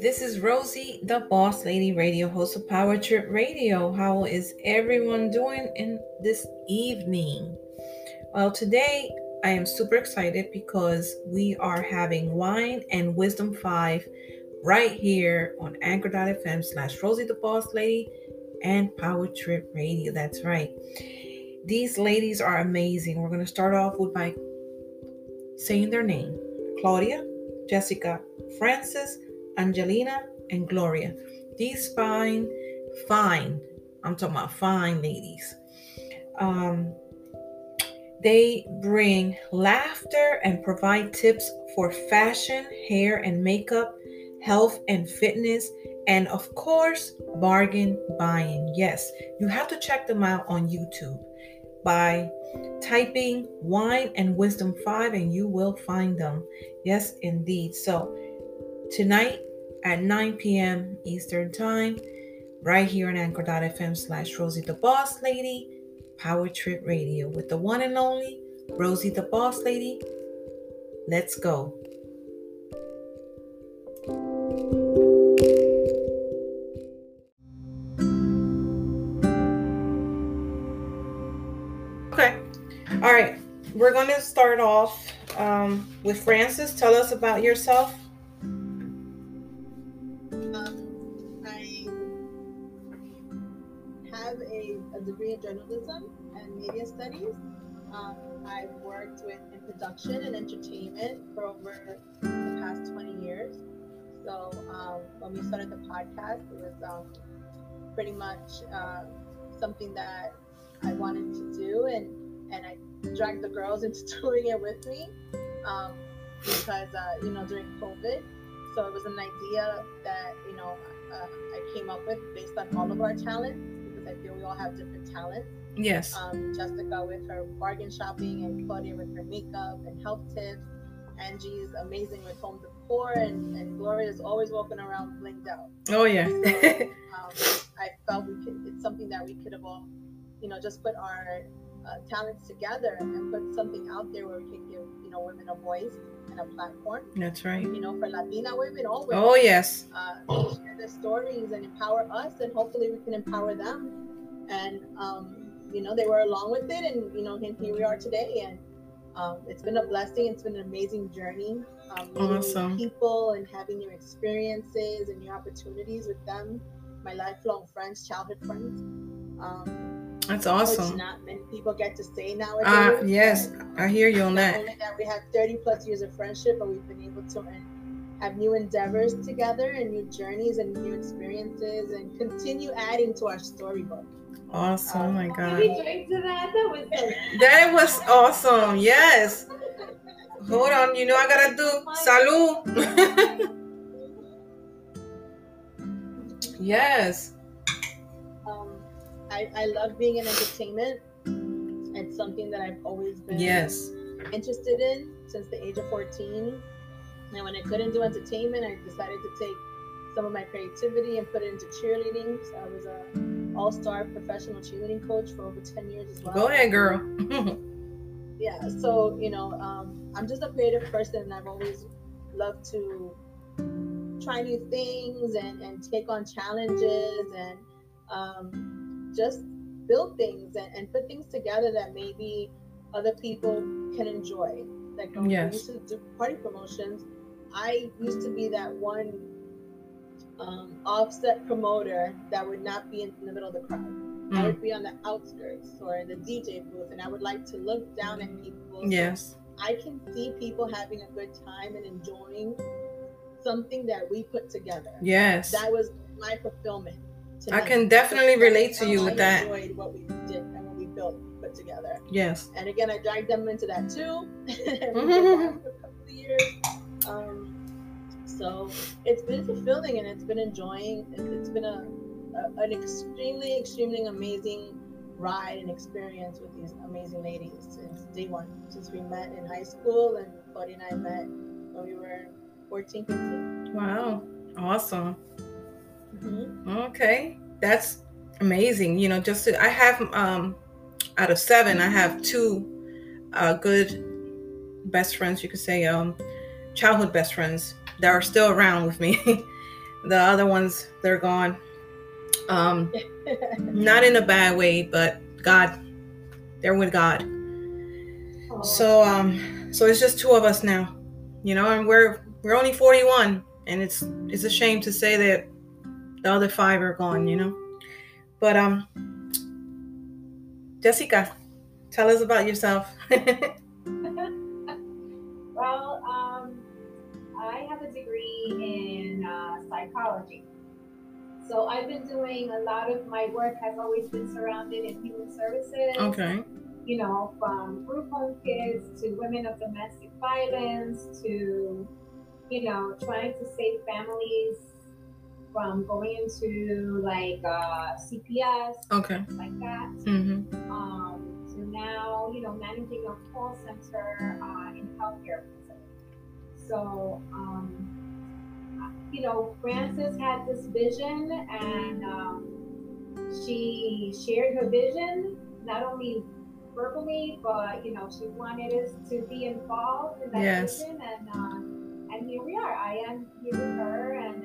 this is Rosie, the Boss Lady Radio host of Power Trip Radio. How is everyone doing in this evening? Well, today I am super excited because we are having Wine and Wisdom 5 right here on anchor.fm slash Rosie the Boss Lady and Power Trip Radio. That's right. These ladies are amazing. We're going to start off with by saying their name Claudia, Jessica, Frances, Angelina, and Gloria. These fine, fine, I'm talking about fine ladies. Um, they bring laughter and provide tips for fashion, hair and makeup, health and fitness, and of course, bargain buying. Yes, you have to check them out on YouTube by typing wine and wisdom 5 and you will find them. Yes, indeed. So, tonight at 9 p.m. Eastern Time, right here on anchor.fm slash Rosie the Boss Lady, Power Trip Radio with the one and only Rosie the Boss Lady. Let's go. Okay. All right. We're going to start off um, with Frances. Tell us about yourself. In journalism and media studies. Um, I've worked with in production and entertainment for over the past 20 years. So um, when we started the podcast, it was um, pretty much uh, something that I wanted to do, and and I dragged the girls into doing it with me um, because uh, you know during COVID. So it was an idea that you know uh, I came up with based on all of our talents I feel we all have different talents. Yes. Um, Jessica with her bargain shopping, and Claudia with her makeup and health tips. Angie's amazing with home decor, and, and Gloria is always walking around blinged out. Oh yeah. so, um, I felt we could. It's something that we could have all, you know, just put our uh, talents together and put something out there where we can give you know women a voice and a platform. That's right. You know, for Latina women, women. Oh yes. Uh, share their stories and empower us, and hopefully we can empower them. And um, you know, they were along with it, and you know, and here we are today. And um, it's been a blessing. It's been an amazing journey. Um, awesome. People and having new experiences and new opportunities with them. My lifelong friends, childhood friends. Um, that's awesome. not many people get to say nowadays. Uh, yes, I hear you on that. Only that we have 30 plus years of friendship, but we've been able to have new endeavors together and new journeys and new experiences and continue adding to our storybook. Awesome. Um, oh my God. That? That, was so that was awesome. Yes. Hold on. You know I got to do salud. yes. I, I love being in entertainment. It's something that I've always been yes interested in since the age of 14. And when I couldn't do entertainment, I decided to take some of my creativity and put it into cheerleading. So I was a all-star professional cheerleading coach for over 10 years as well. Go ahead, girl. yeah. So, you know, um, I'm just a creative person and I've always loved to try new things and, and take on challenges and um, just build things and, and put things together that maybe other people can enjoy. Like when yes. we used to do party promotions, I used to be that one um, offset promoter that would not be in the middle of the crowd. Mm. I would be on the outskirts or in the DJ booth, and I would like to look down at people. Yes. I can see people having a good time and enjoying something that we put together. Yes. That was my fulfillment. I can definitely relate to you with that. Enjoyed what we did and what we built, put together. Yes. And again, I dragged them into that too. mm-hmm. for a couple of years. Um, so it's been fulfilling and it's been enjoying. It's been a, a an extremely, extremely amazing ride and experience with these amazing ladies since day one, since we met in high school and Buddy and I met when we were 14, 15. Wow, awesome. Mm-hmm. Okay, that's amazing. You know, just to, I have um out of seven, I have two uh, good best friends. You could say um childhood best friends that are still around with me. the other ones they're gone. Um, not in a bad way, but God, they're with God. So um, so it's just two of us now, you know, and we're we're only 41, and it's it's a shame to say that the other five are gone, you know. But um, Jessica, tell us about yourself. Well, um, I have a degree in uh, psychology. So I've been doing a lot of my work has always been surrounded in human services. okay. You know, from group home kids to women of domestic violence to, you know, trying to save families from going into like uh, CPS, Okay. like that. Mm-hmm. um, to now, you know, managing a call center uh, in healthcare. So, um, you know, Frances had this vision, and um, she shared her vision not only verbally, but you know, she wanted us to be involved in that Yes. vision, and uh, and here we are. I am here with her, and,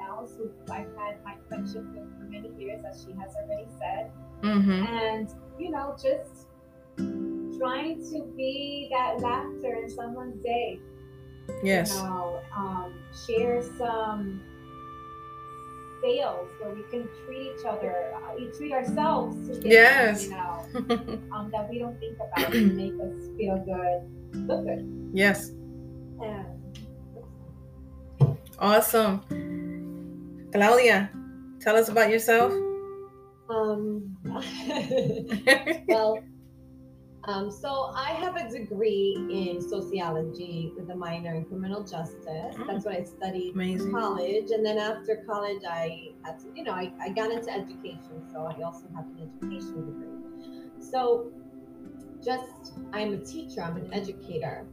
else who I've had my friendship with for many years, as she has already said Mm-hmm. and you know just trying to be that laughter in someone's day Yes. you know um, share some sales where we can treat each other uh, we treat ourselves to things, Yes. you know um, that we don't think about to make us feel good look good yes. and Awesome. Claudia, tell us about yourself. Um, well, um, so I have a degree in sociology with a minor in criminal justice. That's what I studied in college. And then after college, I had to, you know, I, I got into education. So I also have an education degree. So just, I'm a teacher, I'm an educator.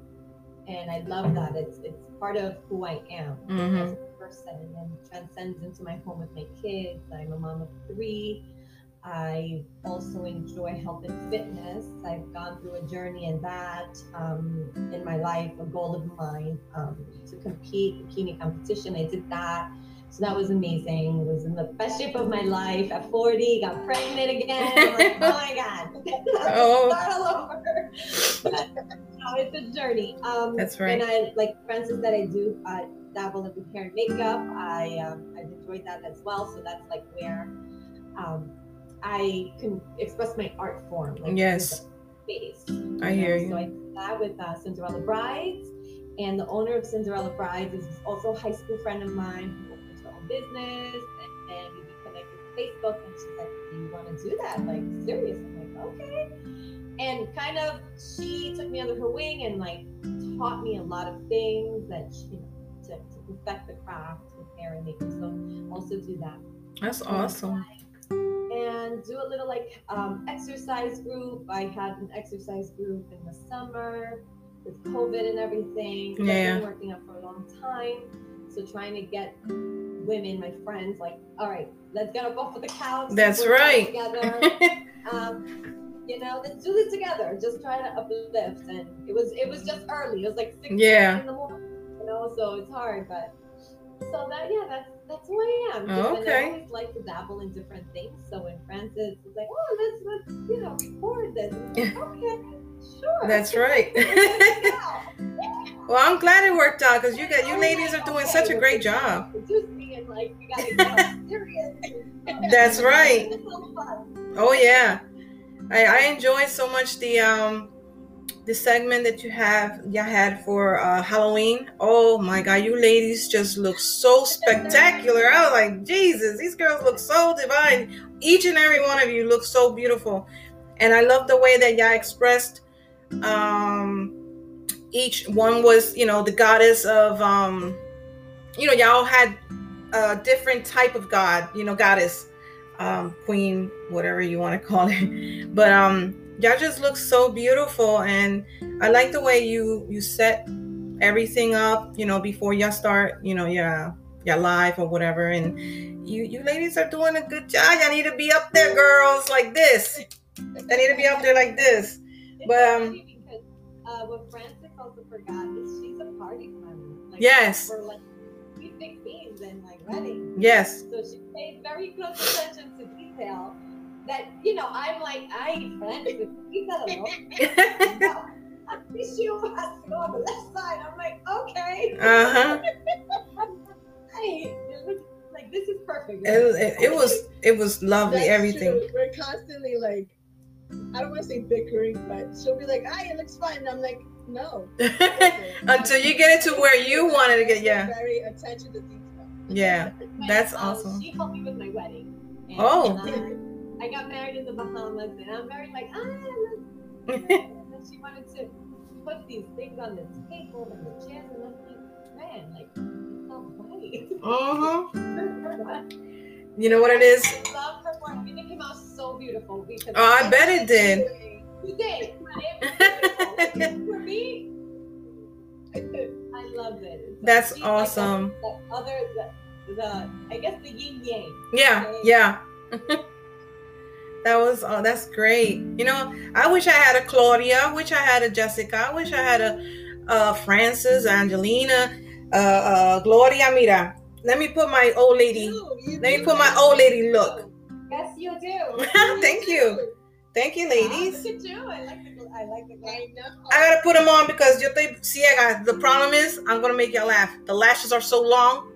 And I love that. It's, it's part of who I am Mhm. Person and transcends into my home with my kids. I'm a mom of three. I also enjoy health and fitness. I've gone through a journey in that um, in my life, a goal of mine um, to compete bikini competition. I did that. So that was amazing. It was in the best shape of my life at 40, got pregnant again. Like, oh my God. Oh. Start all over. But, you it's a journey. Um, That's right. and I, like Frances said, I do uh, dabble in hair and makeup. I, um, I've enjoyed that as well. So that's like where um, I can express my art form. Like Yes. Face. I hear you. So I did that with uh, Cinderella Brides. And the owner of Cinderella Brides is also a high school friend of mine who opened her own business. And, and we connected on Facebook. And she's like, Do you want to do that? Like, serious? I'm like, Okay. And kind of, she took me under her wing and like taught me a lot of things that, she, you know, perfect the craft with hair and makeup. So also do that That's awesome. and do a little like um, exercise group. I had an exercise group in the summer with COVID and everything. that I've Yeah. been working on for a long time. So trying to get women, my friends, like, all right, let's get up off of the couch. That's right. Together. um, you know, let's do this together. Just try to uplift. And it was it was just early. It was like six Yeah. in the know, so it's hard, but so that yeah, that's that's who I am. Oh, okay. I always like to dabble in different things. So when Frances was like, "Oh, let's let's you know record this," like, okay, sure. That's right. Well, I'm glad it worked out because you got you Oh, ladies are doing okay, such a great job. And like we gotta get serious. That's right. It's so fun. Oh yeah, I I enjoy so much the um the segment that you have you had for uh, Halloween. Oh my God, you ladies just look so spectacular. I was like, Jesus, these girls look so divine. Each and every one of you looks so beautiful, and I love the way that y'all expressed. Um, each one was, you know, the goddess of, um, you know, y'all had a different type of god, you know, goddess um, queen, whatever you want to call it. But um, y'all just look so beautiful, and I like the way you you set everything up. You know, before y'all start, you know, your your live or whatever, and you you ladies are doing a good job. Y'all need to be up there, girls, like this. i need to be up there like this. It's But, um, because uh, what Frances also forgot is she's a party planner. Like, Yes. For like, she's 16 in my wedding. Yes. So she paid very close attention to detail. That you know, I'm like, I Frances, quítalo. No, this shoe has to go on the left side. I'm like, okay. uh huh. Hey, like this is perfect. It, it, it was it was lovely. That's everything. true. We're constantly like, I don't want to say bickering, but she'll be like, "Ah, it looks fine." And I'm like, "No." Until you get it to where you wanted to get. Yeah. Very attention to detail. Yeah. That's um, awesome. She helped me with my wedding. And, Oh. I got married in the Bahamas, and I'm very like, ah, and then she wanted to put these things on the table and the chairs, and I'm like, man, like, it's not Uh-huh. You know what it is? I love her work. I it came out so beautiful because Oh, I bet it did. you did. It was beautiful. For me, I love it. That's like awesome. the, the other, the, the, I guess the yin yang. Yeah, yeah. that was oh, that's great. You know, I wish I had a Claudia. I wish I had a Jessica. I wish I had a uh, Frances, Angelina, uh, uh, Gloria. Mira, let me put my old lady. You, you Let me put my old lady look. Yes, you do. Thank you, thank you, ladies. Look you. I like the, I like the I know. I gotta put them on because yo estoy ciega. The problem is, I'm gonna make y'all laugh. The lashes are so long,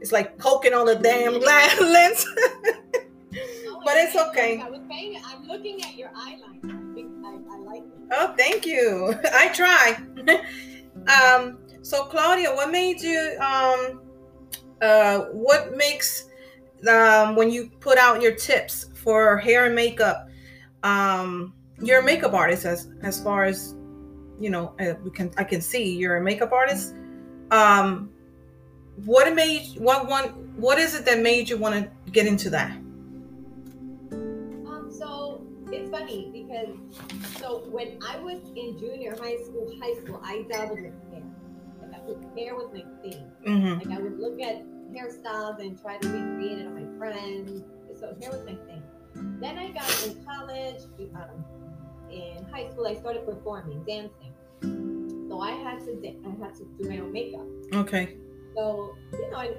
it's like poking on the damn lens. But it's okay. I was paying. I'm looking at your eyeliner. I think I, I like it. Oh, thank you. I try. um, so Claudia, what made you um uh what makes um when you put out your tips for hair and makeup um you're a makeup artist as as far as you know uh, we can I can see you're a makeup artist um what made what one what is it that made you want to get into that it's funny because so when I was in junior high school, high school, I dabbled in hair. Like I was, hair was my thing. mm-hmm. Like I would look at hairstyles and try to recreate it on my friends. So hair was my thing. Then I got in college, um, in high school, I started performing, dancing. So I had to, da- I had to do my own makeup. okay So, you know, I,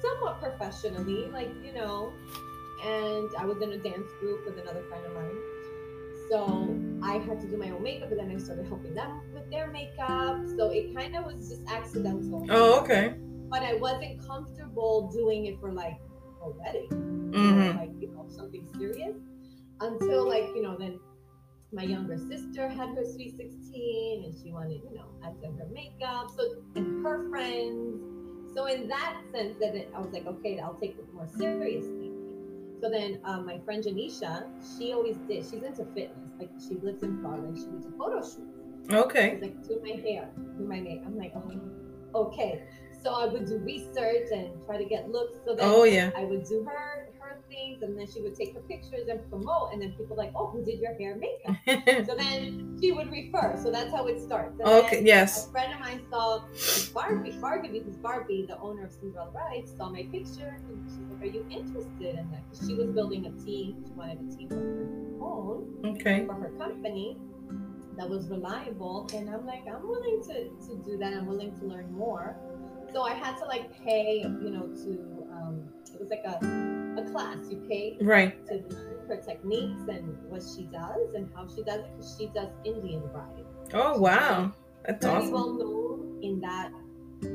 somewhat professionally, like, you know, and I was in a dance group with another friend of mine. So I had to do my own makeup, and then I started helping them with their makeup. So it kind of was just accidental. oh okay But I wasn't comfortable doing it for like a wedding, mm-hmm. like, you know, something serious. Until, like, you know, then my younger sister had her sweet 16 and she wanted, you know, I did her makeup. So, and her friends. So, in that sense, that it, I was like, okay, I'll take it more seriously. So then, um, my friend Janisha, she always did. She's into fitness. Like she lives in Florida. and She would do photo shoots. okay She's like, do my hair, do my makeup. I'm like, oh, okay. So I would do research and try to get looks. So then oh yeah I would do her things, and then she would take her pictures and promote. And then people like, oh, who did your hair makeup? So then she would refer. So that's how it starts. And okay yes a friend of mine saw Barbie, Barbie, because Barbie, the owner of Cinderella Brides, saw my picture and she's like, Are you interested in that? she was building a team. She wanted a team of her own okay for her company that was reliable. And I'm like, I'm willing to, to do that. I'm willing to learn more. So I had to like pay, you know, to, um, it was like a, a class. You pay right to learn her techniques and what she does and how she does it because she does Indian bride. oh wow that's Very awesome well known in that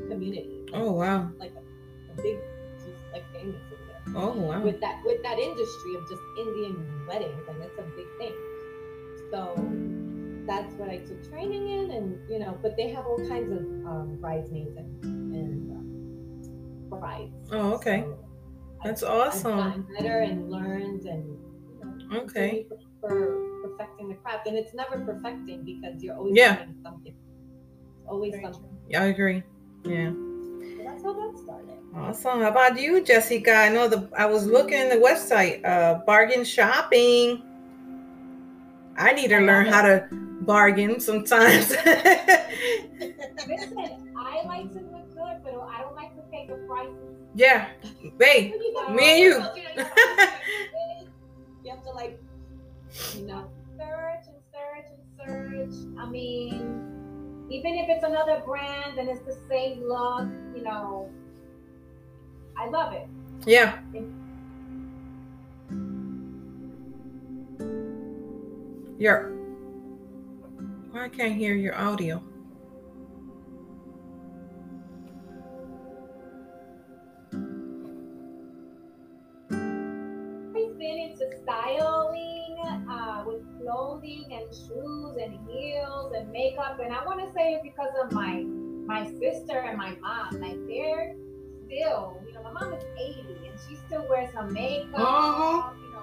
community. Like, oh wow Like a, a big, she's like famous in there. oh wow With that with that industry of just Indian weddings, and it's a big thing. So that's what I took training in, and you know, but they have all kinds of um, bridesmaids and, and um, brides. Oh, okay. So That's I've- I've awesome. gotten better and learned, and you know, Okay. for perfecting the craft, and it's never perfecting because you're always Yeah. learning something. Always Very something. Yeah, I agree. Yeah. So that's how that started. Awesome. How about you, Jessica? I know the I was looking at the website, uh bargain shopping. I need to learn how to bargain sometimes. Listen, I like to look good, but I don't like to the prices. yeah. Know, Me and you. you have to like, you know, search and search and search. I mean, even if it's another brand and it's the same look, you know, I love it. Yeah. Your I can't hear your audio. Styling uh, with clothing and shoes and heels and makeup, and I want to say it because of my my sister and my mom. Like they're still, you know, my mom is 80 and she still wears her makeup. Uh-huh. You know,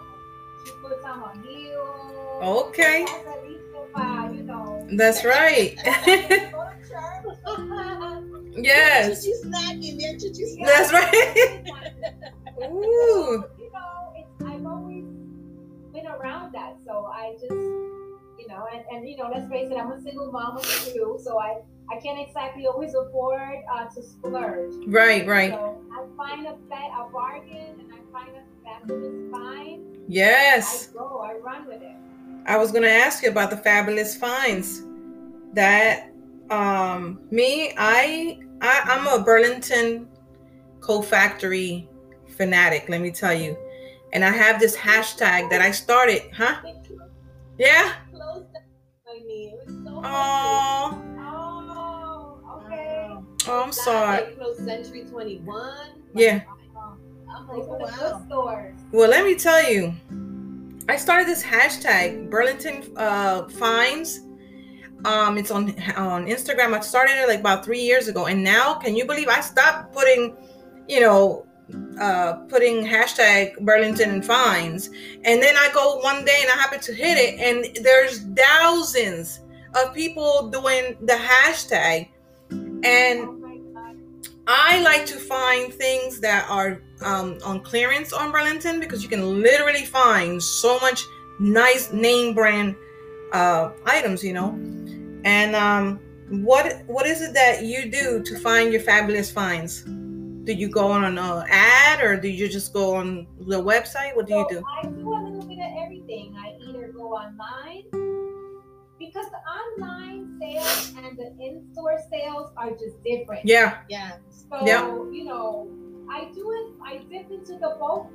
she puts on her heels. Okay. She has a little, you know. That's right. Go to church. yes. She's snacking, then she's That's right. Ooh. I just, you know, and, and you know, let's face it, I'm a single mom of two, so I I can't exactly always afford uh, to splurge. Right, right. So I find a bet a bargain and I find a fabulous find. Yes. I go, I run with it. I was gonna ask you about the fabulous finds. That um me, I, I I'm a Burlington Coat Factory fanatic, let me tell you. And I have this hashtag that I started, huh? Yeah. Close down me. It was so Oh, Oh, okay. oh I'm sorry. They closed Century 21. Yeah. I'm like, wow. stores. Well, let me tell you, I started this hashtag Burlington uh, Finds. Um, it's on on Instagram. I started it like about three years ago, and now, can you believe I stopped putting, you know, uh, putting hashtag Burlington Finds, and then I go one day and I happen to hit it, and there's thousands of people doing the hashtag, and. I like to find things that are um, on clearance on Burlington because you can literally find so much nice name brand uh, items, you know. And um, what what is it that you do to find your fabulous finds? Do you go on an uh, ad or do you just go on the website? What do you do? I do a little bit of everything. I either go online because the online sales and the in-store sales are just different. Yeah, Yeah. So Yeah. you know, I do it. I dip into the both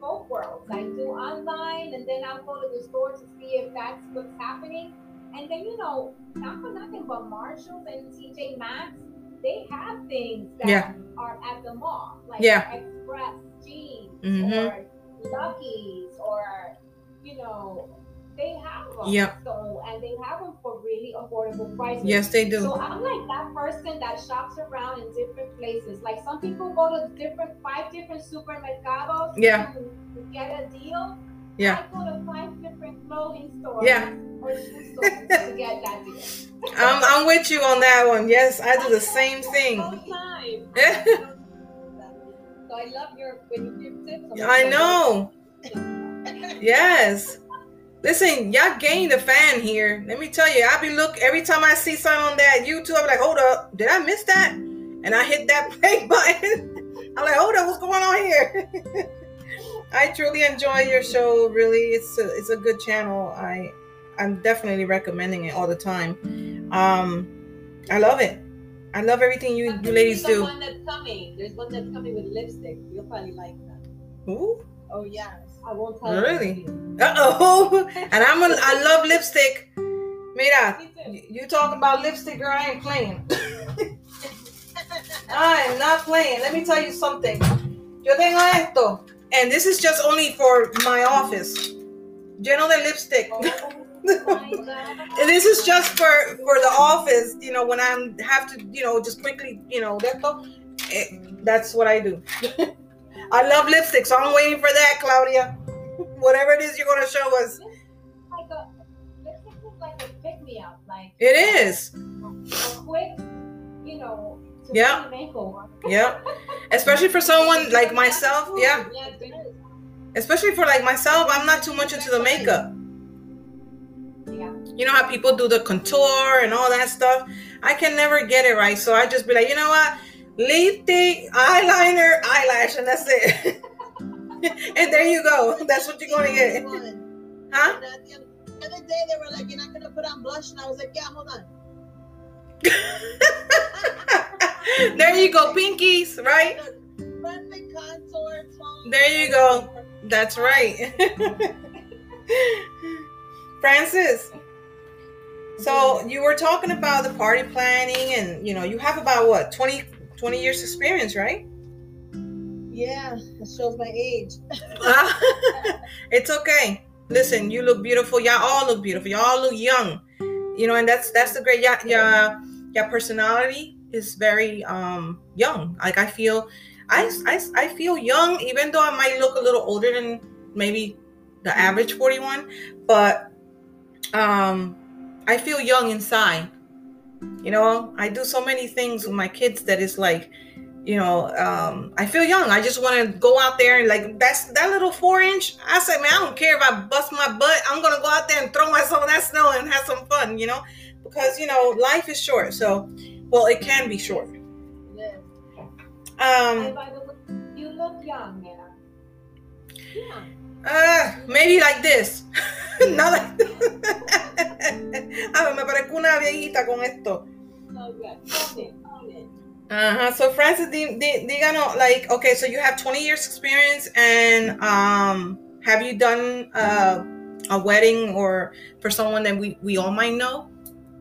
both worlds. I do online, and then I'll go to the store to see if that's what's happening. And then you know, not for nothing, but Marshalls and TJ Maxx, they have things that Yeah. are at the mall, like Yeah. Express jeans Mhm. or Lucky's, or you know, they have them. Yep. So and they have them for really affordable prices. yes, they do. So I'm like that person that shops around in different places. Like some people go to different five different supermercados Yeah. to get a deal. Yeah. I go to five different clothing stores Yeah. or shoe stores to get that deal. I'm, I'm with you on that one. Yes, I do the same thing. All time. So I love your when you give tips. I know. Yes. Listen, y'all gained a fan here. Let me tell you, I be look every time I see something on that YouTube, I'm like, hold up, did I miss that? And I hit that play button. I'm like, hold up, what's going on here? I truly enjoy your show. Really, it's a it's a good channel. I I'm definitely recommending it all the time. Um, I love it. I love everything you you ladies There's do. one that's coming. There's one that's coming with lipstick. You'll probably like that. Ooh, Oh yes. I won't tell you. Really? uh oh. And I'm a I love lipstick. Mira, Me too. You you talking about lipstick, girl? I ain't playing. I am not playing. Let me tell you something. Yo tengo esto, and this is just only for my office. De lipstick. Oh my God. And this is just for for the office. You know, when I'm have to, you know, just quickly, you know, eh, that's what I do. I love lipstick, so I'm waiting for that, Claudia. Whatever it is you're gonna show us, Like a, lipstick is like a pick me up, like it is. a quick, you know, Yeah. really makeover. Yep. Especially for someone like myself. Yeah. Especially for like myself i'm not too much into the makeup Yeah. you know how people do the contour and all that stuff i can never get it right so i just be like you know what lipstick eyeliner eyelash and that's it and there you go that's what you're gonna get huh And at the other- the other day they were like, "You're not gonna put on blush," and I was like, "Yeah, hold on." there you go pinkies right There you go. That's right. Frances. So you were talking about the party planning and you know, you have about what, 20, 20 years experience, right? Yeah, it shows my age. it's okay. Listen, you look beautiful. Y'all all look beautiful. Y'all all look young. You know, and that's that's the great yeah yeah yeah personality is very um young. Like I feel I, I I feel young even though I might look a little older than maybe the average 41, but um I feel young inside. You know, I do so many things with my kids that is like you know, um, I feel young. I just want to go out there and like that's that little four inch. I say, man, I don't care if I bust my butt. I'm gonna go out there and throw myself in that snow and have some fun, you know, because you know life is short. So, well, it can be short. Yes. Um, by the way, you look young, yeah. Yeah. uh, maybe like this. no, like ah, me parezco una viejita con esto. Okay. Uh-huh. So Frances, di, di, díganos, like, okay, so you have 20 years experience and um have you done uh, a wedding or for someone that we, we all might know?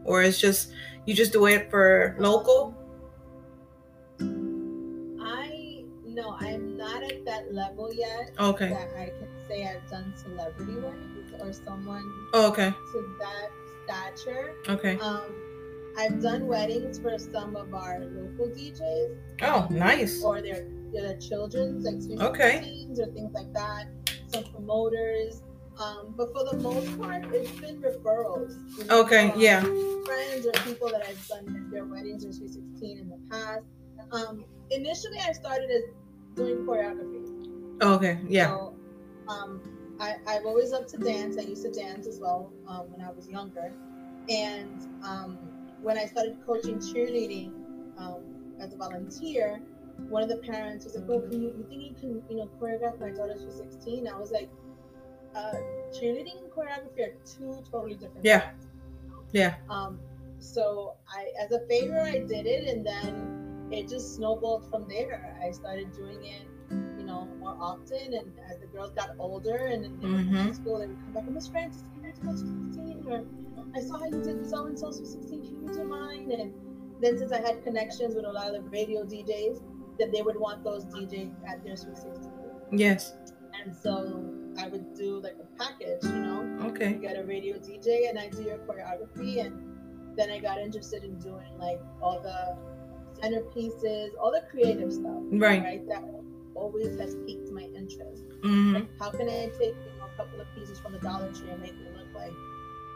Or it's just you just do it for local? I no, I'm not at that level yet. Okay. That I can say I've done celebrity weddings or someone Oh, okay. to that stature. Okay. Um, I've done weddings for some of our local DJs. Oh, nice. Or their their children's like Okay. 16s or things like that. Some promoters. Um, but for the most part, it's been referrals. you know, Okay, from yeah. Friends or people that I've done their weddings or sweet 16 in the past. Um, initially, I started as doing choreography. Okay, yeah. So, um, I, I've always loved to dance. I used to dance as well um, when I was younger. And um, when I started coaching cheerleading um, as a volunteer, one of the parents was like, "Oh, can you, you think you can, you know, choreograph my daughter who's 16?" I was like, uh, "Cheerleading and choreography are two totally different Yeah. things." Yeah. Um, so I, as a favor, I did it, and then it just snowballed from there. I started doing it, you know, more often, and as the girls got older, and then they were in Mhm. school, they would come back, Miss Frances, can I do my 16? Or I saw how you did so and so for 16, can you do mine? And then since I had connections with a lot of the radio DJs, that they would want those DJs at their Sweet 16. Yes. And so I would do like a package, you know, you Okay. get a radio DJ and I do your choreography and then I got interested in doing like all the centerpieces, all the creative stuff. Right. Right. That always has piqued my interest. hmm How can I take you know, a couple of pieces from the Dollar Tree and make it look like,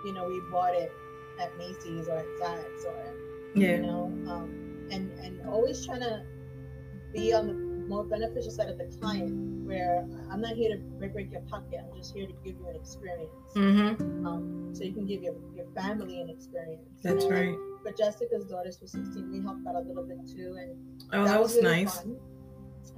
you know, we bought it at Macy's or at Saks or yeah. you know, um, and and always trying to be on the more beneficial side of the client, where I'm not here to break, break your pocket. I'm just here to give you an experience, hmm um, so you can give your, your family an experience. you That's know, right. But Jessica's daughters who 16, we helped out a little bit too, and Oh, that was really nice. fun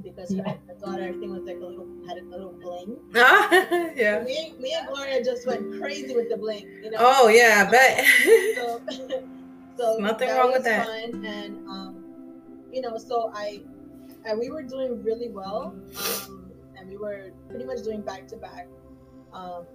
because her, her daughter, everything was like a little had a little bling. Ah, yeah. Me, me and Gloria just went crazy with the bling. You know. Oh, yeah, I bet. so, so Nothing wrong with that. Fun. And um, you know, so I, and we were doing really well, um, and we were pretty much doing back to back um,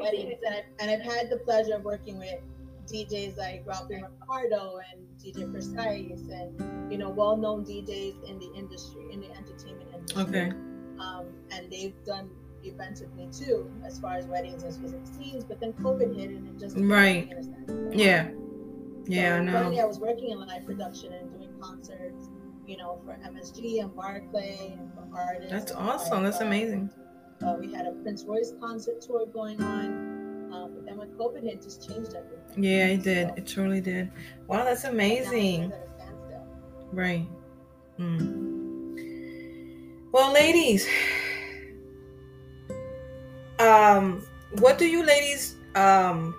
weddings, and I, and I've had the pleasure of working with DJs like Ralphie Ricardo and DJ Precise, and you know, well-known DJs in the industry, in the entertainment industry. okay. Um, and they've done events with me too, as far as weddings and Sweet 16s. But then COVID hit, and it just Right. you understand? Yeah. Yeah, I So, know. I was working in live production and doing concerts, you know, for MSG and Barclay and for artists. That's awesome. That's uh, amazing. Uh, we had a Prince Royce concert tour going on, um, but then when COVID hit, it just changed everything. Yeah, it did. So, It truly did. Wow, that's amazing. Right. Mm. Well, ladies, um, what do you ladies um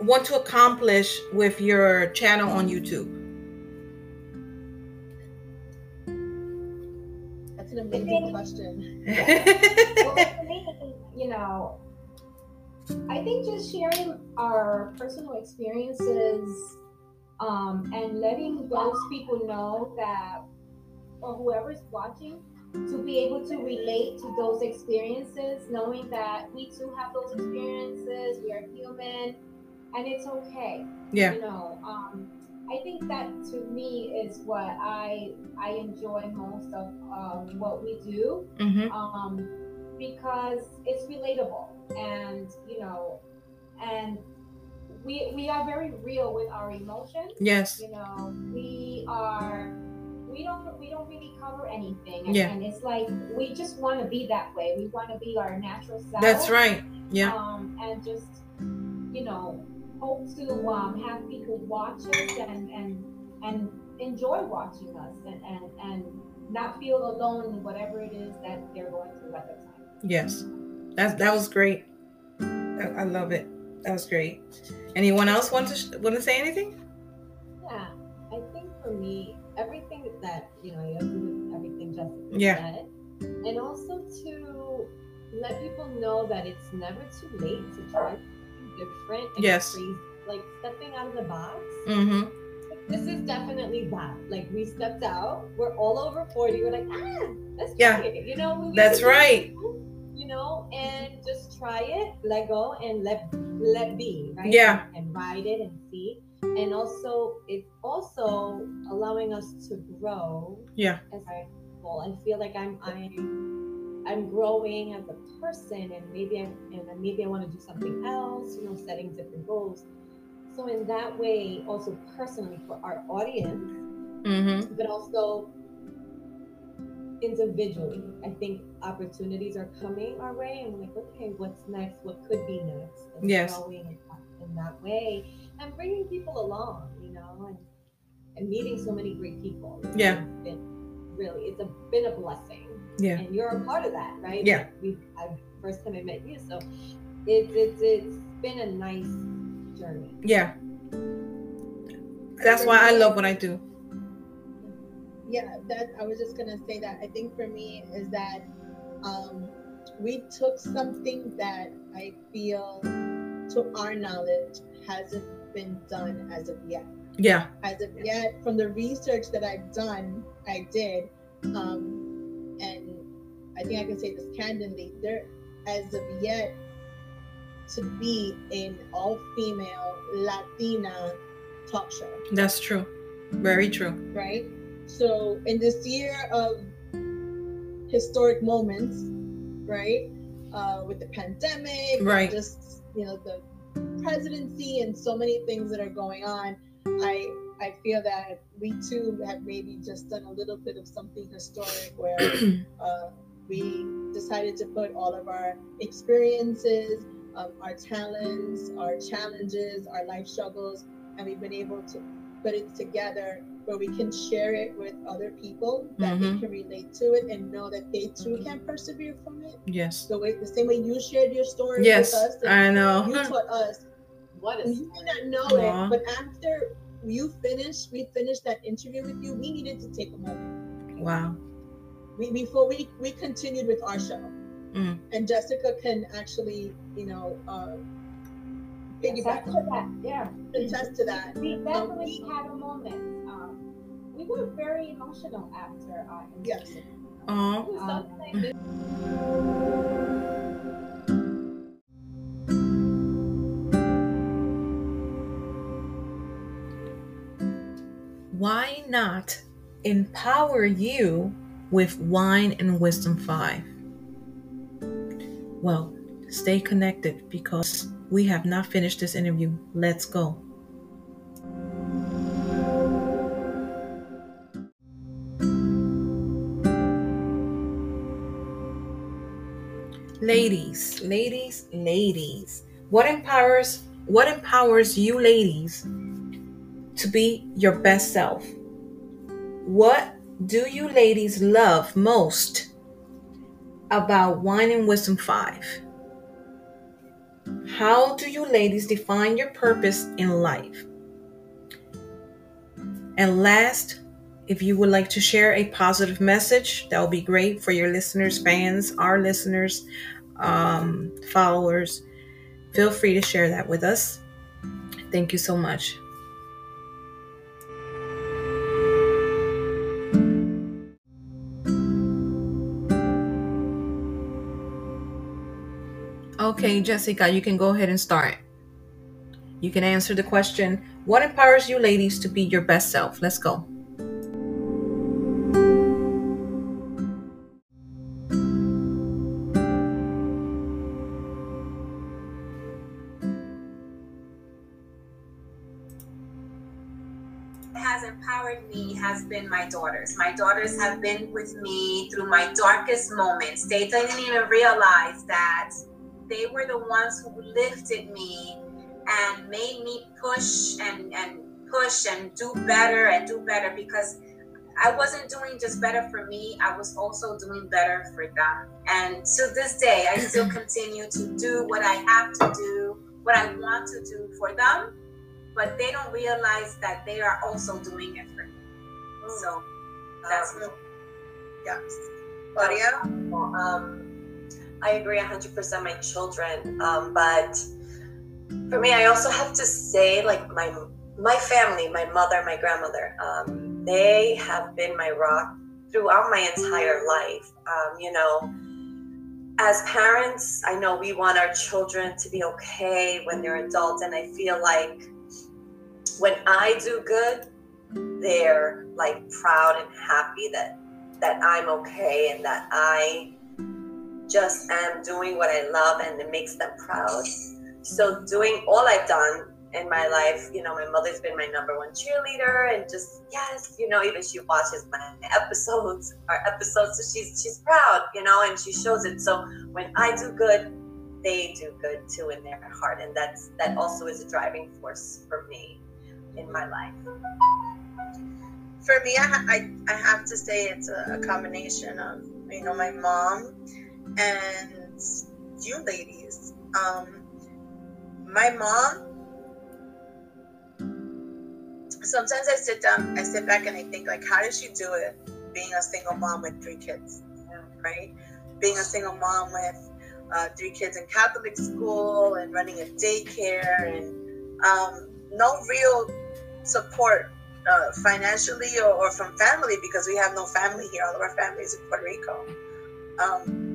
want to accomplish with your channel on YouTube? Amazing question. well, for me, you know, I think just sharing our personal experiences um, and letting those people know that, or whoever's watching, to be able to relate to those experiences, knowing that we too have those experiences, we are human, and it's okay. Yeah. You know, um, I think that to me is what I I enjoy most of um, what we do Mm-hmm. um, because it's relatable and you know and we we are very real with our emotions Yes. you know we are we don't we don't really cover anything and, Yeah. and it's like we just want to be that way we want to be our natural self That's right. Yeah. um, and just you know hope to um, have people watch us and and and enjoy watching us and and and not feel alone in whatever it is that they're going through at the time Yes. That that was great. I, I love it. That was great. Anyone else want to want to say anything? Yeah, I think for me, everything that you know, I agree with everything Jessica Yeah. said, and also to let people know that it's never too late to try different and Yes. crazy. like stepping out of the box. Mm-hmm. This is definitely that. Like we stepped out, we're all over forty. We're like, ah, let's Yeah. try it. You know, we- That's right. You know, and just try it, let go, and let let be, right? Yeah. And ride it and see. And also, it's also allowing us to grow. Yeah. As I well, I feel like I'm I'm I'm growing as a person, and maybe I'm and maybe I want to do something else. You know, setting different goals. So in that way, also personally for our audience, Mm-hmm. but also individually. I think opportunities are coming our way, and we're like, okay, what's next? What could be next? And Yes. growing in that, way, and bringing people along, you know, and and meeting so many great people. It's Yeah. been really, it's a, been a blessing, Yeah. and you're a part of that, right? Yeah. We, I first time I met you, so it's it's it's been a nice journey. Yeah. That's why I love what I do. yeah that i was just gonna say that i think for me is that um we took something that i feel to our knowledge hasn't been done as of yet Yeah. as of yet from the research that i've done i did um and i think i can say this candidly there as of yet to be an all-female latina talk show That's true. Very true. right? So in this year of historic moments, right, uh, with the pandemic, Right. Just you know the presidency and so many things that are going on. I I feel that we too have maybe just done a little bit of something historic where uh, we decided to put all of our experiences, um, our talents, our challenges, our life struggles, and we've been able to put it together where we can share it with other people that Mhm. they can relate to it and know that they too can persevere from it. yes. The way, the same way you shared your story Yes. with us, and I know. you know. taught us. What And you may not know Aw. it, but after you finished, we finished that interview with you. We needed to take a moment Wow. We, before we we continued with our show Mm. and jessica can actually you know uh piggyback Attest to that, yeah. attest to that We definitely we- had a moment. Um, we were very emotional after our Yes. interview. It was Um, something that Why not empower you with Wine and Wisdom 5? Well, stay connected because we have not finished this interview. Let's go. Ladies, ladies, ladies. What empowers what empowers you ladies to be your best self? What do you ladies love most about Wine and Wisdom 5? How do you ladies define your purpose in life? And last, if you would like to share a positive message, that would be great for your listeners, fans, our listeners, um, followers. Feel free to share that with us. Thank you so much. Okay, Jessica, you can go ahead and start. You can answer the question What empowers you ladies to be your best self? Let's go. has empowered me has been my daughters. My daughters have been with me through my darkest moments. They didn't even realize that they were the ones who lifted me and made me push and, and push and do better and do better because I wasn't doing just better for me, I was also doing better for them. And to this day, I still continue to do what I have to do, what I want to do for them but they don't realize that they are also doing it for me. Mm. So that's um, yes. Claudia? Um, I agree 100% my children. Um, but for me, I also have to say, like, my my family, my mother, my grandmother, um, they have been my rock throughout my entire life. Um, you know, as parents, I know we want our children to be okay when they're adults, and I feel like when I do good, they're like proud and happy that that I'm okay and that I just am doing what I love and it makes them proud. So doing all I've done in my life, you know, my mother's been my number one cheerleader and just yes, you know, even she watches my episodes, our episodes, so she's she's proud, you know, and she shows it. So when I do good, they do good too in their heart, and that's that also is a driving force for me in my life? For me, I, I, I have to say it's a, a combination of, you know, my mom and you ladies. Um, my mom, sometimes I sit down, I sit back and I think, like, how did she do it being a single mom with three kids, right? Being a single mom with uh, three kids in Catholic school and running a daycare and um, no real support uh, financially or, or, from family because we have no family here. All of our family is in Puerto Rico. Um,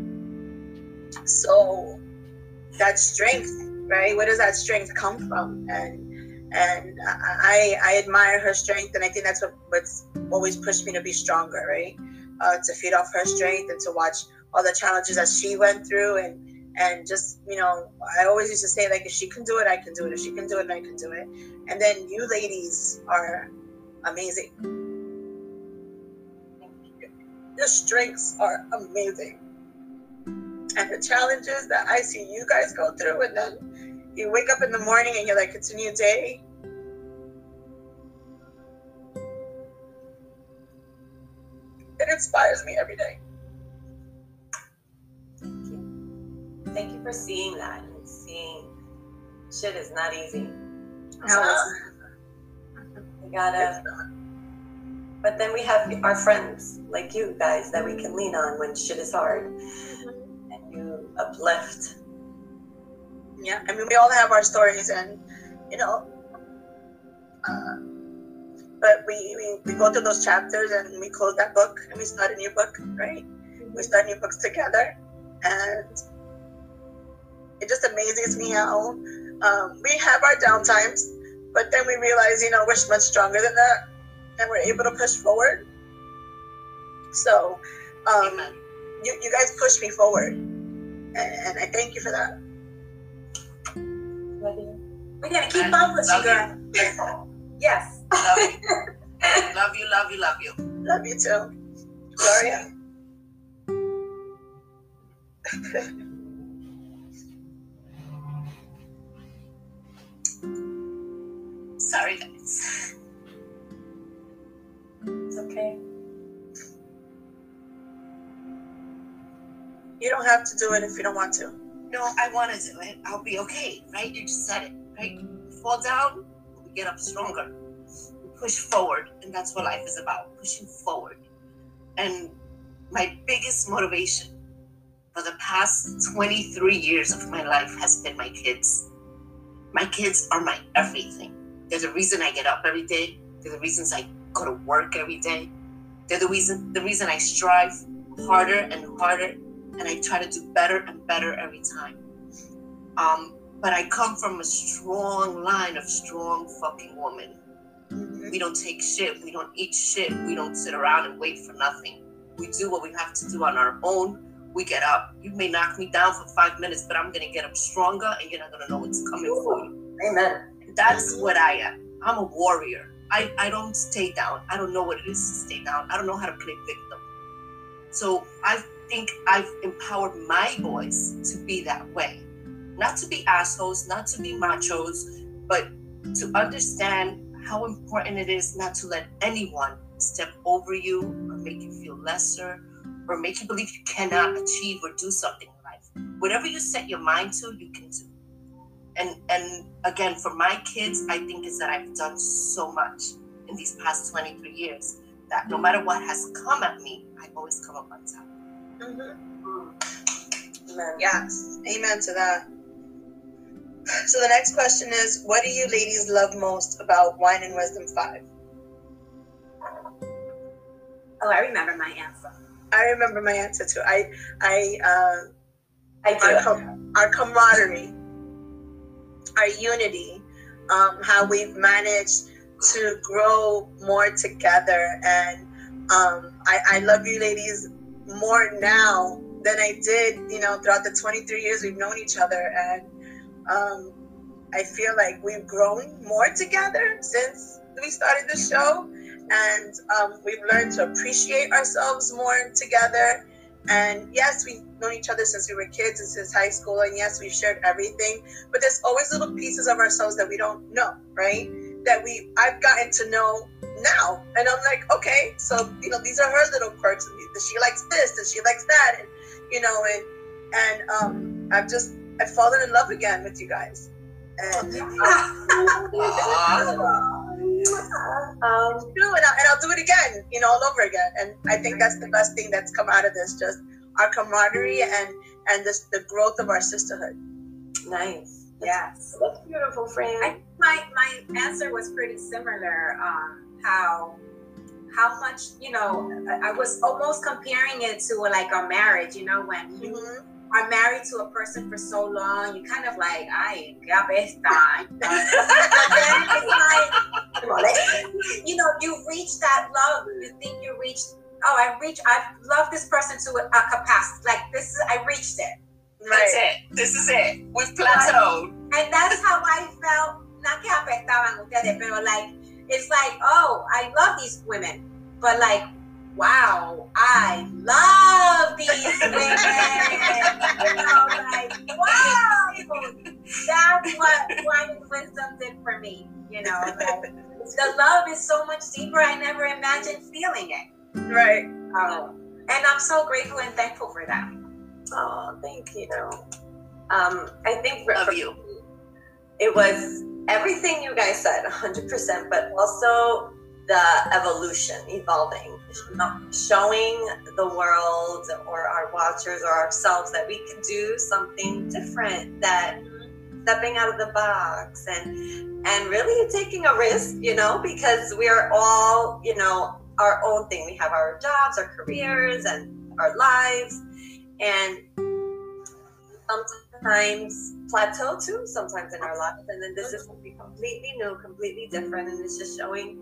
so that strength, right? Where does that strength come from? And and I I admire her strength, and I think that's what what's always pushed me to be stronger, right? Uh, to feed off her strength and to watch all the challenges that she went through and and just you know i always used to say like if she can do it i can do it if she can do it i can do it and then you ladies are amazing your strengths are amazing and the challenges that i see you guys go through and then you wake up in the morning and you're like it's a new day it inspires me every day thank you Thank you for seeing that and seeing shit is not easy. No. We gotta. But then we have our friends like you guys that we can lean on when shit is hard, mm-hmm. Uplift. Yeah, I mean we all have our stories, and you know. Uh, but we, we, we go through those chapters and we close that book and we start a new book, right? We start new books together, and it just amazes me how um, we have our downtimes, but then we realize, you know, we're much stronger than that, and we're able to push forward. So, um, you, you guys push me forward, and, and I thank you for that. We're gonna keep on pushing, girl. Yes. Love you. love you, love you, love you. Love you too. Gloria. Sorry, guys. It's okay. You don't have to do it if you don't want to. No, I want to do it. I'll be okay, right? You just said it, right? Fall down, we get up stronger. We push forward, and that's what life is about pushing forward. And my biggest motivation for the past 23 years of my life has been my kids. My kids are my everything. There's a reason I get up every day. There's the reasons I go to work every day. They're the reason the reason I strive harder and harder and I try to do better and better every time. Um, but I come from a strong line of strong fucking women. Mhm. We don't take shit. We don't eat shit. We don't sit around and wait for nothing. We do what we have to do on our own. We get up. You may knock me down for five minutes, but I'm gonna get up stronger, and you're not gonna know what's coming for you. Amen. That's what I am. I'm a warrior. I, I don't stay down. I don't know what it is to stay down. I don't know how to play victim. So I think I've empowered my boys to be that way. Not to be assholes, not to be machos, but to understand how important it is not to let anyone step over you or make you feel lesser or make you believe you cannot achieve or do something in life. Whatever you set your mind to, you can do and and again for my kids i think is that i've done so much in these past 23 years that no matter what has come at me i always come up on top Mhm. Amen. Yes, amen to that. So the next question is, what do you ladies love most about Wine and Wisdom Five? Oh, I remember my answer. I remember my answer too. I, I, uh, I our, do. com- our camaraderie, our unity, um, how we've managed to grow more together, and um, I, I love you ladies more now than I did, you know, throughout the 23 years we've known each other, and um, I feel like we've grown more together since we started the show, and um, we've learned to appreciate ourselves more together. And yes, we've known each other since we were kids and since high school, and yes, we've shared everything. But there's always little pieces of ourselves that we don't know, right? That we I've gotten to know now, and I'm like, okay, so you know, these are her little quirks. And she likes this, and she likes that, and you know, and and um, I've just I've fallen in love again with you guys. And Um, true, and, I, and I'll do it again, you know, all over again. And I think that's the best thing that's come out of this, just our camaraderie and and this the growth of our sisterhood. nice. Yes. That's beautiful, Fran. I, my my answer was pretty similar. Um, how how much you know I, was almost comparing it to like a marriage. You know, when you Mhm. are married to a person for so long, you kind of like, i. It's you know, you reach that love. You think you reached. Oh, I reached. i love this person to a, capacity. Like this is. I reached it. that's it this is it we've plateaued And that's how I felt. Not que apestaban ustedes, pero like, it's like, oh, I love these women. But like, wow, I love these women. you know, like, wow. That's what Wine and Wisdom did for me. You know, like, the love is so much deeper. I never imagined feeling it. Right. Um, and I'm so grateful and thankful for that. Oh, thank you. Um, I think for, love you it was everything you guys said, 100%, but also the evolution, evolving, showing the world or our watchers or ourselves that we can do something different, that stepping out of the box and and really taking a risk, you know, because we are all, you know, our own thing. We have our jobs, our careers, and our lives, and sometimes plateau too sometimes in our lives. And then this is something completely new completely different. And it's just showing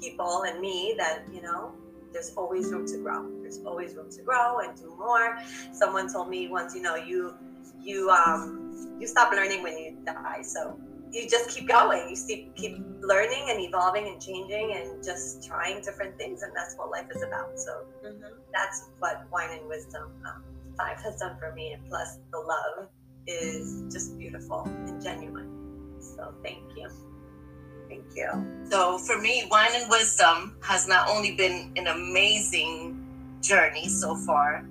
people and me that you know there's always room to grow. There's always room to grow and do more. Someone told me once you know you you um you stop learning when you die. So you just keep going. You keep keep learning and evolving and changing and just trying different things. And that's what life is about. So that's what wine and wisdom um, five has done for me and plus the love is just beautiful and genuine so thank you thank you So for me, Wine and Wisdom has not only been an amazing journey so far,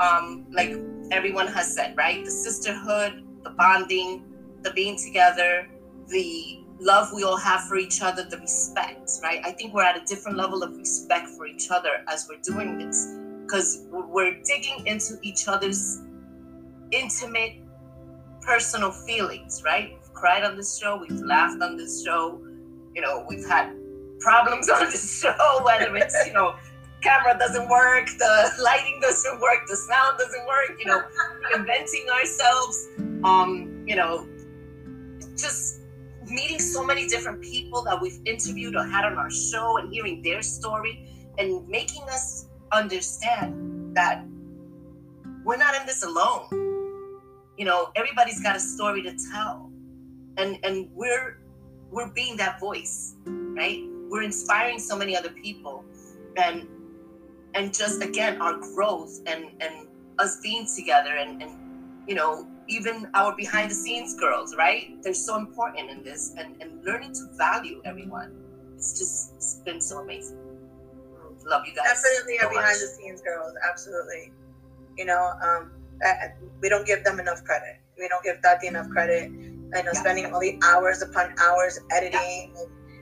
um, like everyone has said, right? The sisterhood, the bonding, the being together, the love we all have for each other, the respect, right? I think we're at a different level of respect for each other as we're doing this because we're digging into each other's intimate, personal feelings, right? We've cried on this show, we've laughed on this show, you know, we've had problems on this show, whether it's, you know, camera doesn't work, the lighting doesn't work, the sound doesn't work, you know, inventing ourselves. Um, you know, just meeting so many different people that we've interviewed or had on our show and hearing their story and making us understand that we're not in this alone. You know, everybody's got a story to tell. And and we're we're being that voice, right? We're inspiring so many other people. And and just again our growth and and us being together and and you know even our behind the scenes girls right they're so important in this and and learning to value everyone it's just it's been so amazing love you guys Definitely so our behind the scenes girls. Absolutely. You know, um, I- we don't give them enough credit. We don't give Tati enough credit. You know, Yeah. spending all the hours upon hours editing,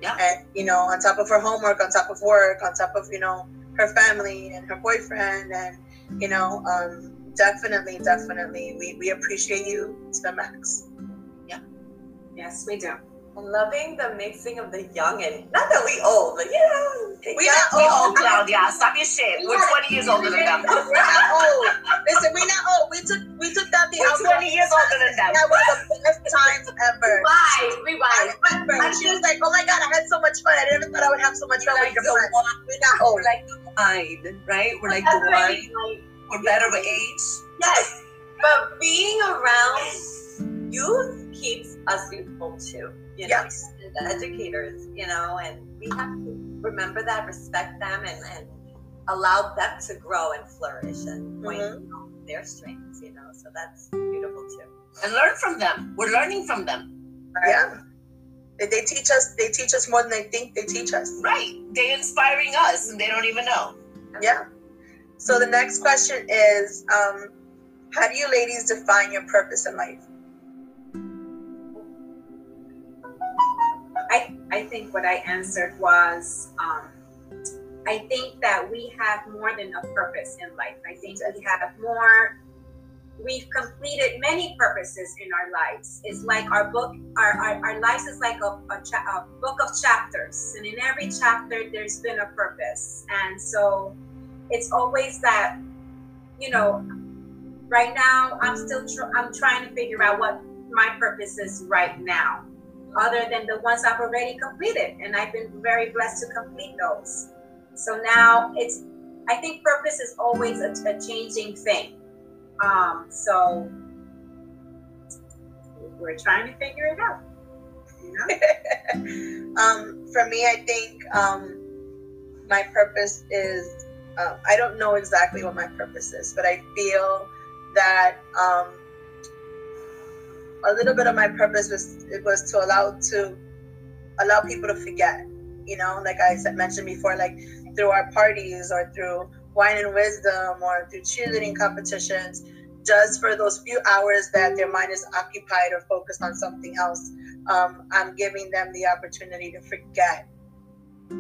Yeah. and you know, on top of her homework, on top of work, on top of you know her family and her boyfriend, and you know, um, definitely, definitely, we we appreciate you to the max. Yeah. Yes, we do. And loving the mixing of the young and not that we old, but you know, We not old. old claudia stop your shit we're 20 years older than them We're not old. Listen, we're not old. We took we took Tati out. we're 20 years older than them That was the best times ever. Rewind, I remember she was like, "Oh my god, I had so much fun. I never thought I would have so much fun like with your friends." We're not old. we're like the wine right we're like the wine we're better with age Yes, but being around youth keeps us youthful too. You know, Yes. the educators, you know, and we have to remember that, respect them, and, and allow them to grow and flourish and point Mhm. you know, their strengths. You know, so that's beautiful too. and learn from them we're learning from them Yeah. They, they teach us. They teach us more than they think they teach us. right they're inspiring us and they don't even know Yeah. So the next question is, um, how do you ladies define your purpose in life? Think what I answered was um, I think that we have more than a purpose in life. I think we have more, we've completed many purposes in our lives. It's like our book, our, our, our lives is like a, a, cha- a book of chapters. And in every chapter, there's been a purpose. And so it's always that, you know, right now, I'm still, tr- I'm trying to figure out what my purpose is right now other than the ones I've already completed. And I've been very blessed to complete those. So now it's, I think purpose is always a, a changing thing. Um, so we're trying to figure it out. You know? um, for me, I think um, my purpose is uh, I don't know exactly what my purpose is, but I feel that um, a little bit of my purpose was it was to allow to allow people to forget. You know, like I said, mentioned before, like through our parties or through wine and wisdom or through cheerleading competitions, just for those few hours that their mind is occupied or focused on something else um, I'm giving them the opportunity to forget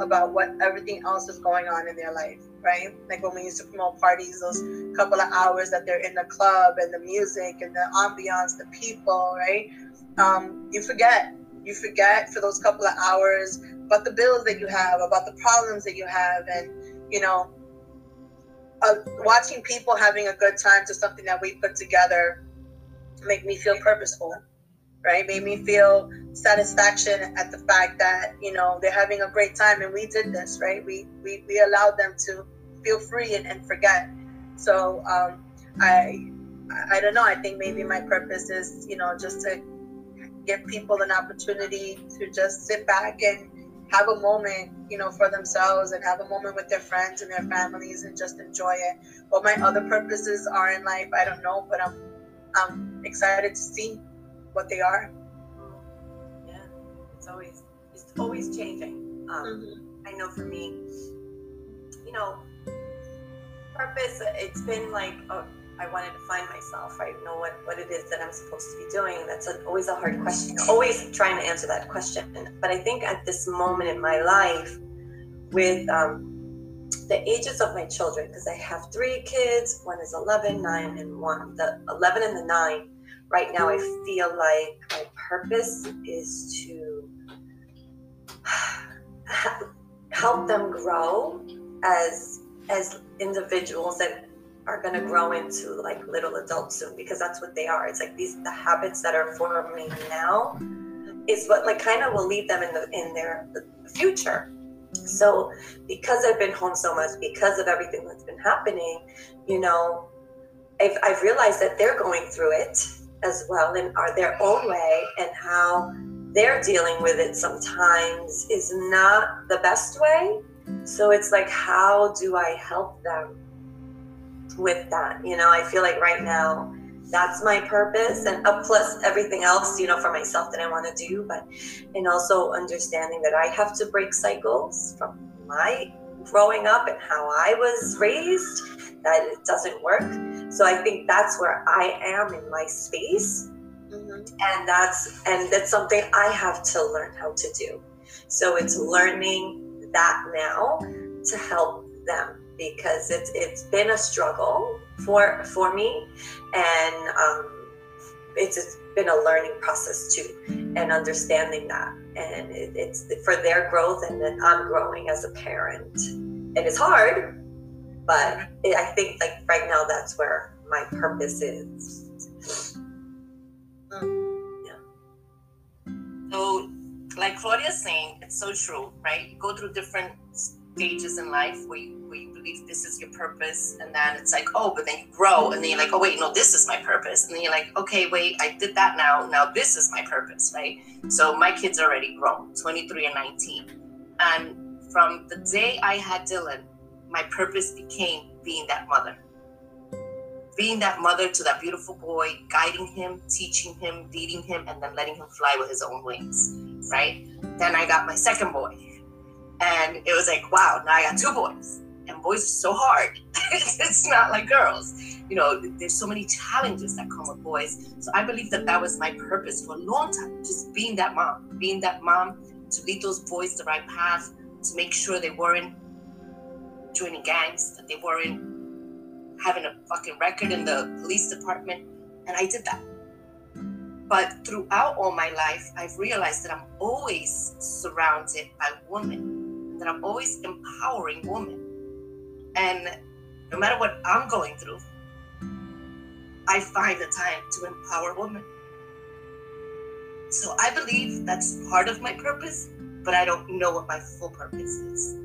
about what everything else is going on in their life, right? Like when we used to promote parties, those couple of hours that they're in the club and the music and the ambiance, the people, right? Um, you forget. You forget for those couple of hours about the bills that you have, about the problems that you have, and you know, uh, watching people having a good time to something that we put together make me feel purposeful right? Made me feel satisfaction at the fact that you know they're having a great time, and we did this, right? We we, we allowed them to feel free and, and forget. So um, I I don't know. I think maybe my purpose is you know just to give people an opportunity to just sit back and have a moment, you know, for themselves and have a moment with their friends and their families and just enjoy it. What my other purposes are in life, I don't know, but I'm I'm excited to see what they are. It's always it's always changing. Um, I know for me, you know, purpose. It's been like oh, I wanted to find myself. I know what what it is that I'm supposed to be doing. That's a, always a hard question. Always trying to answer that question. But I think at this moment in my life, with um, the ages of my children, because I have three kids. One is 11, 9, and one. The 11 and the 9 right now i feel like my purpose is to help them grow as as individuals that are going to grow into like little adults soon because that's what they are. It's like these the habits that are forming now is what like kind of will lead them in the in their future. So because I've been home so much, because of everything that's been happening, you know, I've, I've realized that they're going through it as well and are uh, their own way and how they're dealing with it sometimes is not the best way. So it's like, how do I help them with that? You know, I feel like right now that's my purpose and uh, plus everything else, you know, for myself that I want to do, but and also understanding that I have to break cycles from my growing up and how I was raised, that it doesn't work. So I think that's where I am in my space and that's and that's something i have to learn how to do. So it's learning that now to help them because it's it's been a struggle for for me. And um, it's been a learning process too and understanding that. And it, it's for their growth and then i'm growing as a parent. And it's hard but it, i think like right now that's where my purpose is So, like Claudia's saying, it's so true, right? You go through different stages in life where you, where you believe this is your purpose, and then it's like, oh, but then you grow, and then you're like, oh, wait, no, this is my purpose. And then you're like, okay, wait, I did that now. Now this is my purpose, right? So, my kids already grown 23 and 19. And from the day I had Dylan, my purpose became being that mother being that mother to that beautiful boy, guiding him, teaching him, leading him, and then letting him fly with his own wings, right? Then I got my second boy. And it was like, wow, now I got two boys. And boys are so hard. it's not like girls. You know, there's so many challenges that come with boys. So I believe that that was my purpose for a long time, just being that mom, being that mom to lead those boys the right path, to make sure they weren't joining gangs, that they weren't having a fucking record in the police department. And I did that. But throughout all my life, I've realized that I'm always surrounded by women, and that I'm always empowering women. And no matter what I'm going through, I find the time to empower women. So I believe that's part of my purpose, but I don't know what my full purpose is.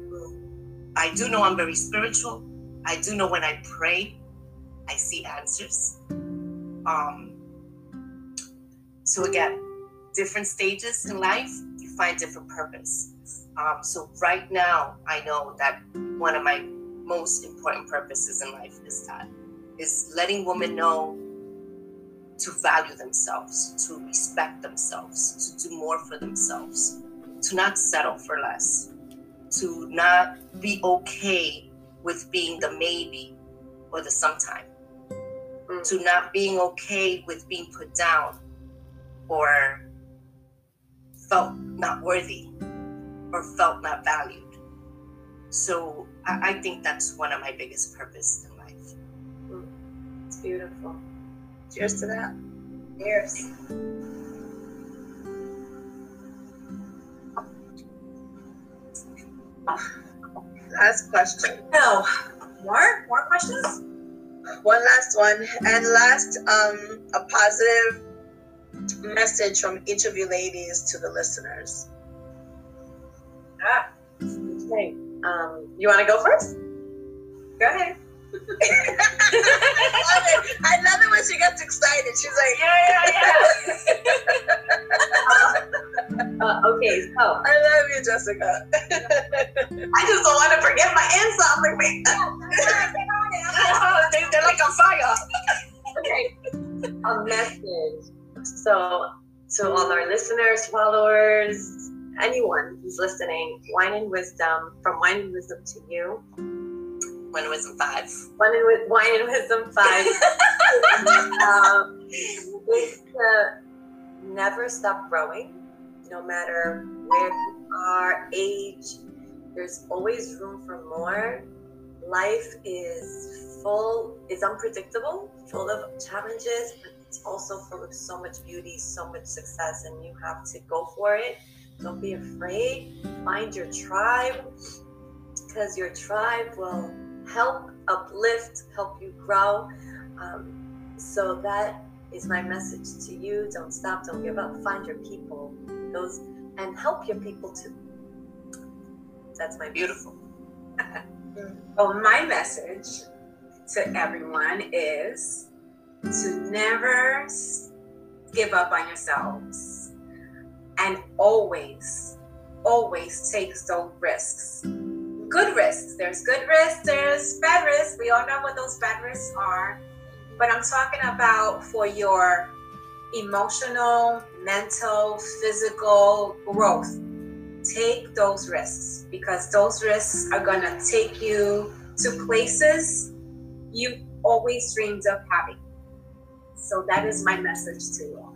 I do know I'm very spiritual. I do know when I pray, I see answers. Um, so again, different stages in life, you find different purpose. Um, so right now, I know that one of my most important purposes in life is that is letting women know to value themselves, to respect themselves, to do more for themselves, to not settle for less, to not be okay with being the maybe or the sometime, mm. to not being okay with being put down or felt not worthy or felt not valued. So I, I think that's one of my biggest purpose in life. Mm. It's beautiful. Cheers to that. Cheers. Last question. No. More? More questions? One last one. And last, um, a positive message from each of you ladies to the listeners. Ah, okay. Um, you want to go first? Go ahead. I love it. I love it when she gets excited. She's like, yeah, yeah, yeah. uh, uh, okay, so I love you, Jessica. So, to all our listeners, followers, anyone who's listening, wine and wisdom from wine and wisdom to you Wine and Wisdom Five. Wine and, Wine and Wisdom Five. um, is to never stop growing, no matter where you are, age. There's always room for more. Life is full, is unpredictable, full of challenges, but it's also full of so much beauty, so much success, and you have to go for it. Don't be afraid. Find your tribe because your tribe will help uplift, help you grow. Um, so that is my message to you. Don't stop, don't give up. Find your people, those, and help your people too. That's my Beautiful. Well, my message to everyone is to never give up on yourselves and always, always take those risks. Good risks. There's good risks, there's bad risks. We all know what those bad risks are. But I'm talking about for your emotional, mental, physical growth. Take those risks because those risks are going to take you to places you always dreamed of having. So that is my message to you all.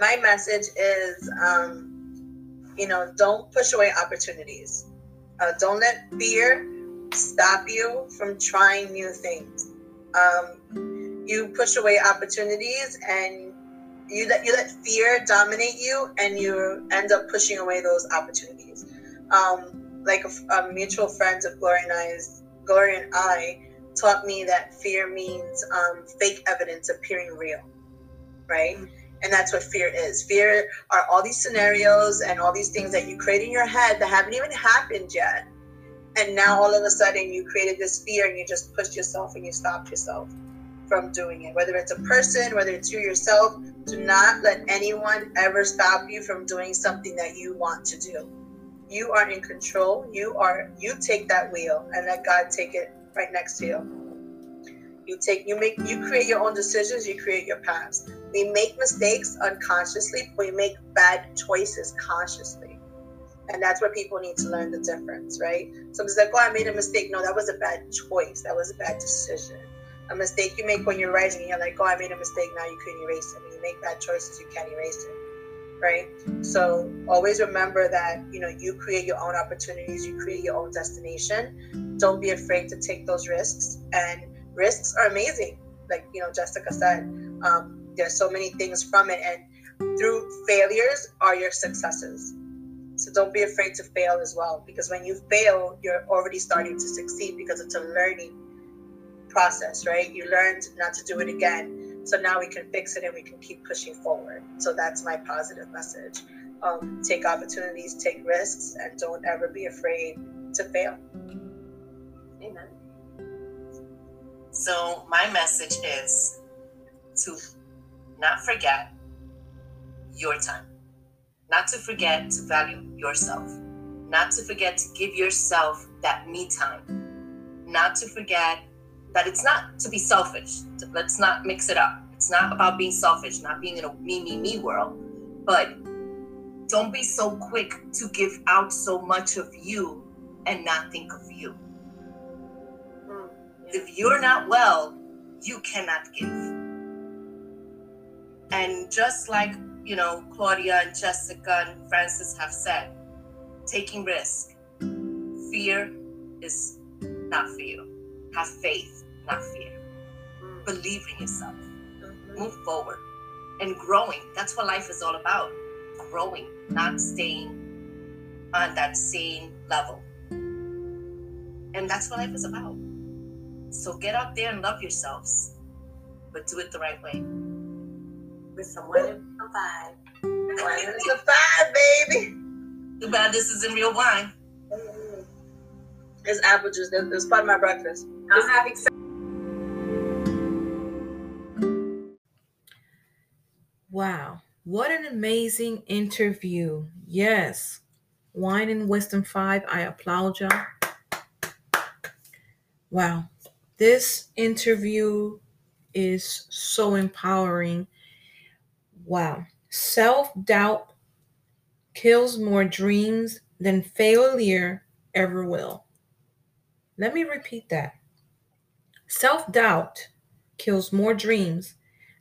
my message is um, you know don't push away opportunities. Uh, don't let fear stop you from trying new things. Um, you push away opportunities and you let you let fear dominate you and you end up pushing away those opportunities. Um, like a, a mutual friend of gloria and i's gloria and i taught me that fear means um, fake evidence appearing real right and that's what fear is. Fear are all these scenarios and all these things that you create in your head that haven't even happened yet. And now all of a sudden you created this fear and you just pushed yourself and you stopped yourself from doing it. Whether it's a person, whether it's you yourself, do not let anyone ever stop you from doing something that you want to do. You are in control. You are you take that wheel and let God take it right next to you. You take you make you create your own decisions, you create your paths. We make mistakes unconsciously, we make bad choices consciously. And that's where people need to learn the difference, right? Somebody's like, oh, I made a mistake. No, that was a bad choice. That was a bad decision. A mistake you make when you're writing, you're like, oh, I made a mistake. Now you can erase it. When you make bad choices, you can't erase it, right? So always remember that, you know, you create your own opportunities, you create your own destination. Don't be afraid to take those risks. And risks are amazing. Like, you know, Jessica said, um, there's so many things from it and through failures are your successes so don't be afraid to fail as well because when you fail you're already starting to succeed because it's a learning process right you learned not to do it again so now we can fix it and we can keep pushing forward. So that's my positive message. Um, take opportunities take risks and don't ever be afraid to fail. Amen. So my message is to not forget your time, not to forget to value yourself, not to forget to give yourself that me time, not to forget that it's not to be selfish. Let's not mix it up. It's not about being selfish, not being in a me, me, me world, but don't be so quick to give out so much of you and not think of you. Mm, If you're not well, you cannot give. And just like, you know, Claudia and Jessica and Frances have said, taking risk. Fear is not for you. Have faith, not fear. Mm, Believe in yourself. mhm. Move forward. And growing. That's what life is all about. Growing, not staying on that same level. And that's what life is about. So get out there and love yourselves, but do it the right way. With someone in a vibe. it's a five baby Too bad this isn't real wine. It's apple juice That- that's part of my breakfast I'm having some. Wow. What an amazing interview. Yes. Wine and Wisdom 5, I applaud y'all. Wow. This interview is so empowering. Wow. Self doubt kills more dreams than failure ever will. Let me repeat that. Self doubt kills more dreams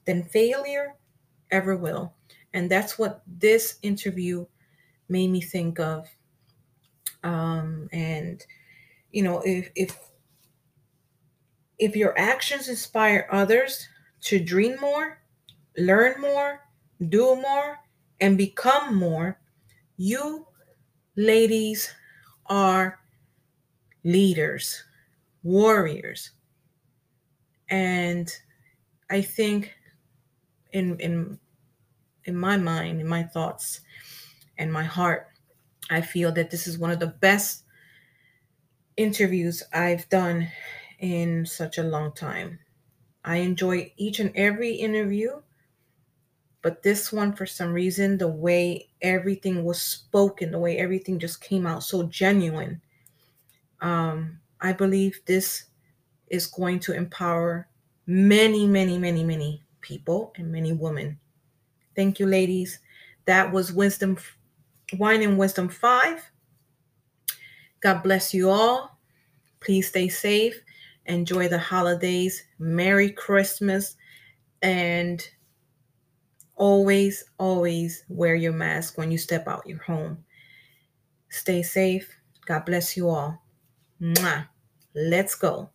than failure ever will. And that's what this interview made me think of. Um, and you know, if if if your actions inspire others to dream more, learn more, do more, and become more, you ladies are leaders, warriors. And I think in in in my mind, in my thoughts, and my heart, I feel that this is one of the best interviews I've done in such a long time. I enjoy each and every interview, but this one, for some reason, the way everything was spoken, the way everything just came out so genuine, um, I believe this is going to empower many, many, many, many people and many women. Thank you, ladies. That was Wisdom, Wine and Wisdom 5. God bless you all. Please stay safe. Enjoy the holidays. Merry Christmas. And always, always wear your mask when you step out your home. Stay safe. God bless you all. Mwah. Let's go.